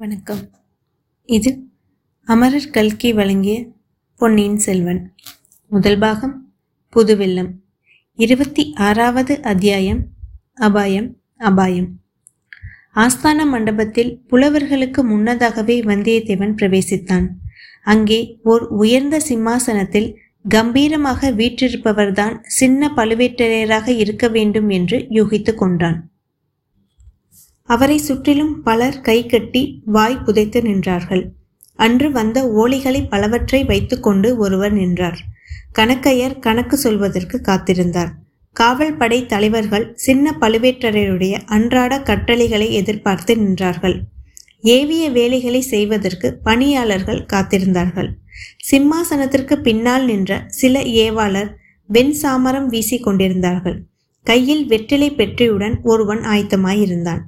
வணக்கம். இது அமரர் கல்கி வழங்கிய பொன்னியின் செல்வன். முதல் பாகம் புதுவெல்லம் இருபத்தி ஆறாவது அத்தியாயம் அபாயம் அபாயம். ஆஸ்தான மண்டபத்தில் புலவர்களுக்கு முன்னதாகவே வந்தியத்தேவன் பிரவேசித்தான். அங்கே ஓர் உயர்ந்த சிம்மாசனத்தில் கம்பீரமாக வீற்றிருப்பவர்தான் சின்ன பழுவேட்டரையராக இருக்க வேண்டும் என்று யூகித்துக் கொண்டான். அவரை சுற்றிலும் பலர் கை கட்டி வாய் புதைத்து நின்றார்கள். அன்று வந்த ஓலிகளை பலவற்றை வைத்துக்கொண்டு ஒருவர் நின்றார். கணக்கையர் கணக்கு சொல்வதற்கு காத்திருந்தார். காவல் படை தலைவர்கள் சின்ன பழுவேட்டரையருடைய அன்றாட கட்டளைகளை எதிர்பார்த்து நின்றார்கள். ஏவிய வேலைகளை செய்வதற்கு பணியாளர்கள் காத்திருந்தார்கள். சிம்மாசனத்திற்கு பின்னால் நின்ற சில ஏவாளர் வெண் சாமரம் வீசி கொண்டிருந்தார்கள். கையில் வெற்றிலை பெற்றியுடன் ஒருவன் ஆயத்தமாயிருந்தான்.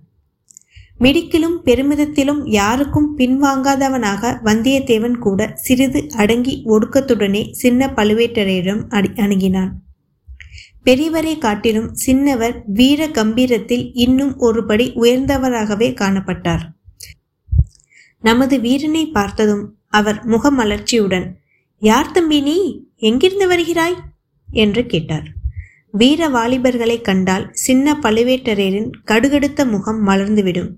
மிடிக்கிலும் பெருமிதத்திலும் யாருக்கும் பின்வாங்காதவனாக வந்தியத்தேவன் கூட சிறிது அடங்கி ஒடுக்கத்துடனே சின்ன பழுவேட்டரையரிடம் அடி அணுகினான். பெரியவரை காட்டிலும் சின்னவர் வீர கம்பீரத்தில் இன்னும் ஒருபடி உயர்ந்தவராகவே காணப்பட்டார். நமது வீரனை பார்த்ததும் அவர் முகமலர்ச்சியுடன் யார் தம்பி நீ? எங்கிருந்து வருகிறாய்? என்று கேட்டார். வீர வாலிபர்களை கண்டால் சின்ன பழுவேட்டரையரின் கடுகடுத்த முகம் மலர்ந்துவிடும்.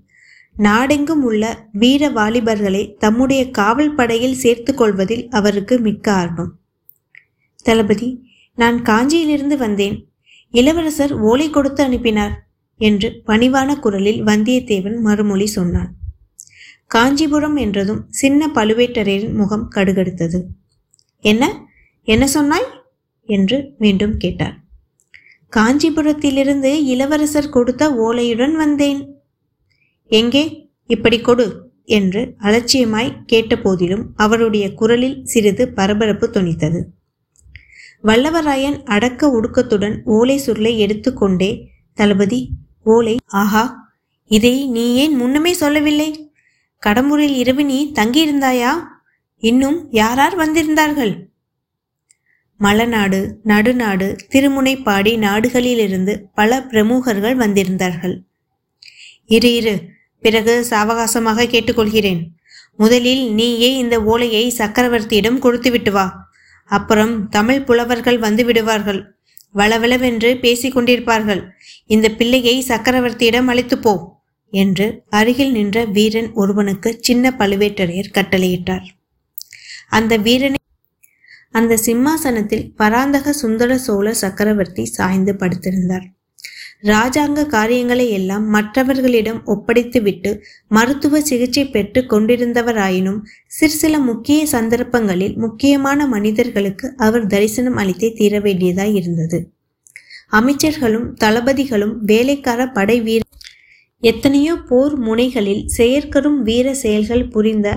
நாடெங்கும் உள்ள வீர வாலிபர்களை தம்முடைய காவல் படையில் சேர்த்து கொள்வதில் அவருக்கு மிக்க ஆர்வம். தளபதி நான் காஞ்சியிலிருந்து வந்தேன். இளவரசர் ஓலை கொடுத்து அனுப்பினார் என்று பணிவான குரலில் வந்தியத்தேவன் மறுமொழி சொன்னான். காஞ்சிபுரம் என்றதும் சின்ன பழுவேட்டரையரின் முகம் கடுகடுத்தது. என்ன? என்ன சொன்னாய்? என்று மீண்டும் கேட்டார். காஞ்சிபுரத்திலிருந்து இளவரசர் கொடுத்த ஓலையுடன் வந்தேன். எங்கே? இப்படி கொடு என்று அலட்சியமாய் கேட்டபோதிலும் அவருடைய குரலில் சிறிது பரபரப்பு தொனித்தது. வல்லவராயன் அடக்க ஒடுக்கத்துடன் ஓலை சுருளை எடுத்துக்கொண்டே தளபதி ஓலை ஆஹா இதை நீ ஏன் முன்னமே சொல்லவில்லை? கடம்பூரில் இரவு நீ தங்கியிருந்தாயா? இன்னும் யாரார் வந்திருந்தார்கள்? மலநாடு நடுநாடு திருமுனைப்பாடி நாடுகளிலிருந்து பல பிரமுகர்கள் வந்திருந்தார்கள். இரு இரு பிறகு சாவகாசமாக கேட்டுக்கொள்கிறேன். முதலில் நீயே இந்த ஓலையை சக்கரவர்த்தியிடம் கொடுத்துவிட்டு வா. அப்புறம் தமிழ் புலவர்கள் வந்து விடுவார்கள். வளவளவென்று பேசிக் கொண்டிருப்பார்கள். இந்த பிள்ளையை சக்கரவர்த்தியிடம் அழைத்து போ என்று அருகில் நின்ற வீரன் ஒருவனுக்கு சின்ன பழுவேட்டரையர் கட்டளையிட்டார். அந்த வீரனை அந்த சிம்மாசனத்தில் பராந்தக சுந்தர சோழ சக்கரவர்த்தி சாய்ந்து படுத்திருந்தார். ராஜாங்க காரியங்களை எல்லாம் மற்றவர்களிடம் ஒப்படைத்துவிட்டு மருத்துவ சிகிச்சை பெற்று கொண்டிருந்தவராயினும் சிறு சில முக்கிய சந்தர்ப்பங்களில் முக்கியமான மனிதர்களுக்கு அவர் தரிசனம் அளித்தே தீர வேண்டியதாய் இருந்தது. அமைச்சர்களும் தளபதிகளும் வேலைக்கார படை வீர எத்தனையோ போர் முனைகளில் செயற்கரும் வீர செயல்கள் புரிந்த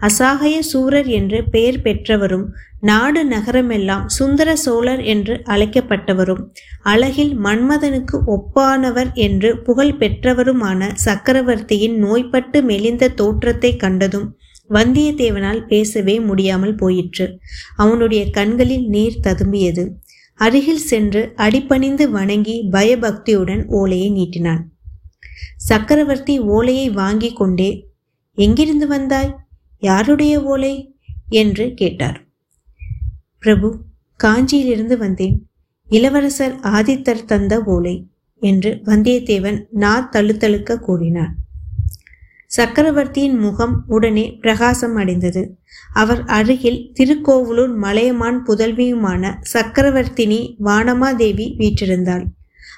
அசாகய சூரர் என்று பெயர் பெற்றவரும் நாடு நகரமெல்லாம் சுந்தர சோழர் என்று அழைக்கப்பட்டவரும் அழகில் மன்மதனுக்கு ஒப்பானவர் என்று புகழ் பெற்றவருமான சக்கரவர்த்தியின் நோய்பட்டு மெலிந்த தோற்றத்தை கண்டதும் வந்தியத்தேவனால் பேசவே முடியாமல் போயிற்று. அவனுடைய கண்களில் நீர் ததும்பியது. அருகில் சென்று அடிபணிந்து வணங்கி பயபக்தியுடன் ஓலையை நீட்டினான். சக்கரவர்த்தி ஓலையை வாங்கி கொண்டே எங்கிருந்து வந்தாய்? யாருடைய ஓலை? என்று கேட்டார். பிரபு காஞ்சியிலிருந்து வந்தேன். இளவரசர் ஆதித்தர் தந்த ஓலை என்று வந்தியத்தேவன் நா தழுத்தழுக்க கூறினார் சக்கரவர்த்தியின் முகம் உடனே பிரகாசம் அடைந்தது. அவர் அருகில் திருக்கோவலூர் மலையமான் புதல்வியுமான சக்கரவர்த்தினி வானமாதேவி வீற்றிருந்தாள்.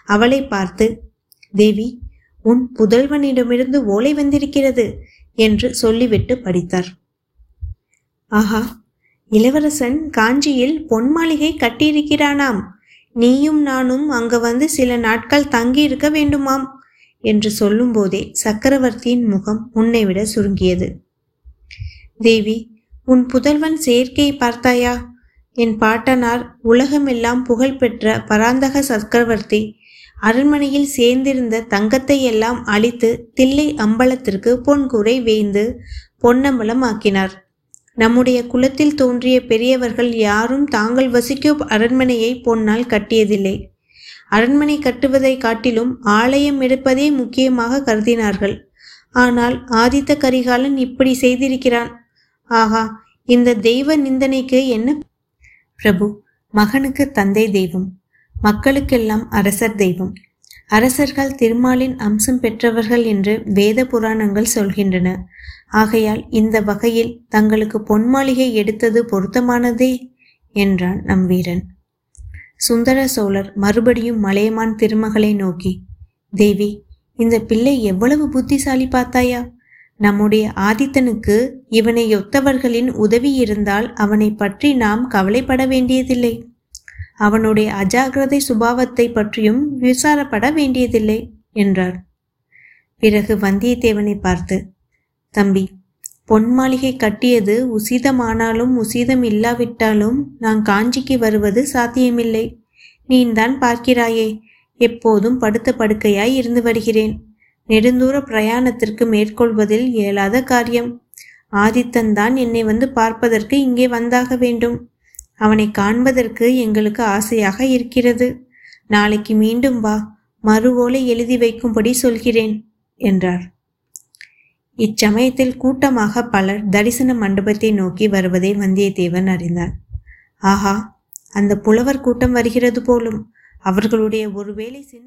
அவளை பார்த்து தேவி உன் புதல்வனிடமிருந்து ஓலை வந்திருக்கிறது என்று சொல்லிவிட்டு படித்தார். ஆஹா இளவரசன் காஞ்சியில் பொன் மாளிகை கட்டியிருக்கிறானாம். நீயும் நானும் அங்கு வந்து சில நாட்கள் தங்கி இருக்க வேண்டுமாம் என்று சொல்லும்போதே சக்கரவர்த்தியின் முகம் உன்னை விட சுருங்கியது. தேவி உன் புதல்வன் செயற்கையை பார்த்தாயா? என் பாட்டனார் உலகமெல்லாம் புகழ்பெற்ற பராந்தக சக்கரவர்த்தி அரண்மனையில் சேர்ந்திருந்த தங்கத்தை எல்லாம் அழித்து தில்லை அம்பலத்திற்கு பொன்கூரை வேய்ந்து பொன்னம்பலம் ஆக்கினார். நம்முடைய குலத்தில் தோன்றிய பெரியவர்கள் யாரும் தாங்கள் வசிக்கும் அரண்மனையை பொன்னால் கட்டியதில்லை. அரண்மனை கட்டுவதை காட்டிலும் ஆலயம் எடுப்பதே முக்கியமாக கருதினார்கள். ஆனால் ஆதித்த கரிகாலன் இப்படி செய்திருக்கிறான். ஆகா இந்த தெய்வ நிந்தனைக்கு என்ன? பிரபு மகனுக்கு தந்தை தெய்வம். மக்களுக்கெல்லாம் அரசர் தெய்வம். அரசர்கள் திருமாலின் அம்சம் பெற்றவர்கள் என்று வேத புராணங்கள் சொல்கின்றன. ஆகையால் இந்த வகையில் தங்களுக்கு பொன்மாளிகை எடுத்தது பொருத்தமானதே? என்றான் நம் வீரன். சுந்தர சோழர் மறுபடியும் மலையமான் திருமகளை நோக்கி தேவி இந்த பிள்ளை எவ்வளவு புத்திசாலி பார்த்தாயா? நம்முடைய ஆதித்தனுக்கு இவனை ஒத்தவர்களின் உதவி இருந்தால் அவனை பற்றி நாம் கவலைப்பட வேண்டியதில்லை. அவனுடைய அஜாகிரதை சுபாவத்தை பற்றியும் விசாரப்பட வேண்டியதில்லை என்றார் பிறகு வந்தியத்தேவனை பார்த்து தம்பி பொன் மாளிகை கட்டியது உசிதமானாலும் உசிதம் இல்லாவிட்டாலும் நான் காஞ்சிக்கு வருவது சாத்தியமில்லை. நீந்தான் பார்க்கிறாயே எப்போதும் படுத்த படுக்கையாய் இருந்து வருகிறேன். நெடுந்தூர பிரயாணத்திற்கு மேற்கொள்வதில் இயலாத காரியம். ஆதித்தன் தான் என்னை வந்து பார்ப்பதற்கு இங்கே வந்தாக வேண்டும். அவனை காண்பதற்கு எங்களுக்கு ஆசையாக இருக்கிறது. நாளைக்கு மீண்டும் வா மறுவோலை எழுதி வைக்கும்படி சொல்கிறேன் என்றார் இச்சமயத்தில் கூட்டமாக பலர் தரிசன மண்டபத்தை நோக்கி வருவதை வந்தியத்தேவன் அறிந்தான் ஆஹா அந்த புலவர் கூட்டம் வருகிறது போலும் அவர்களுடைய ஒருவேளை சின்ன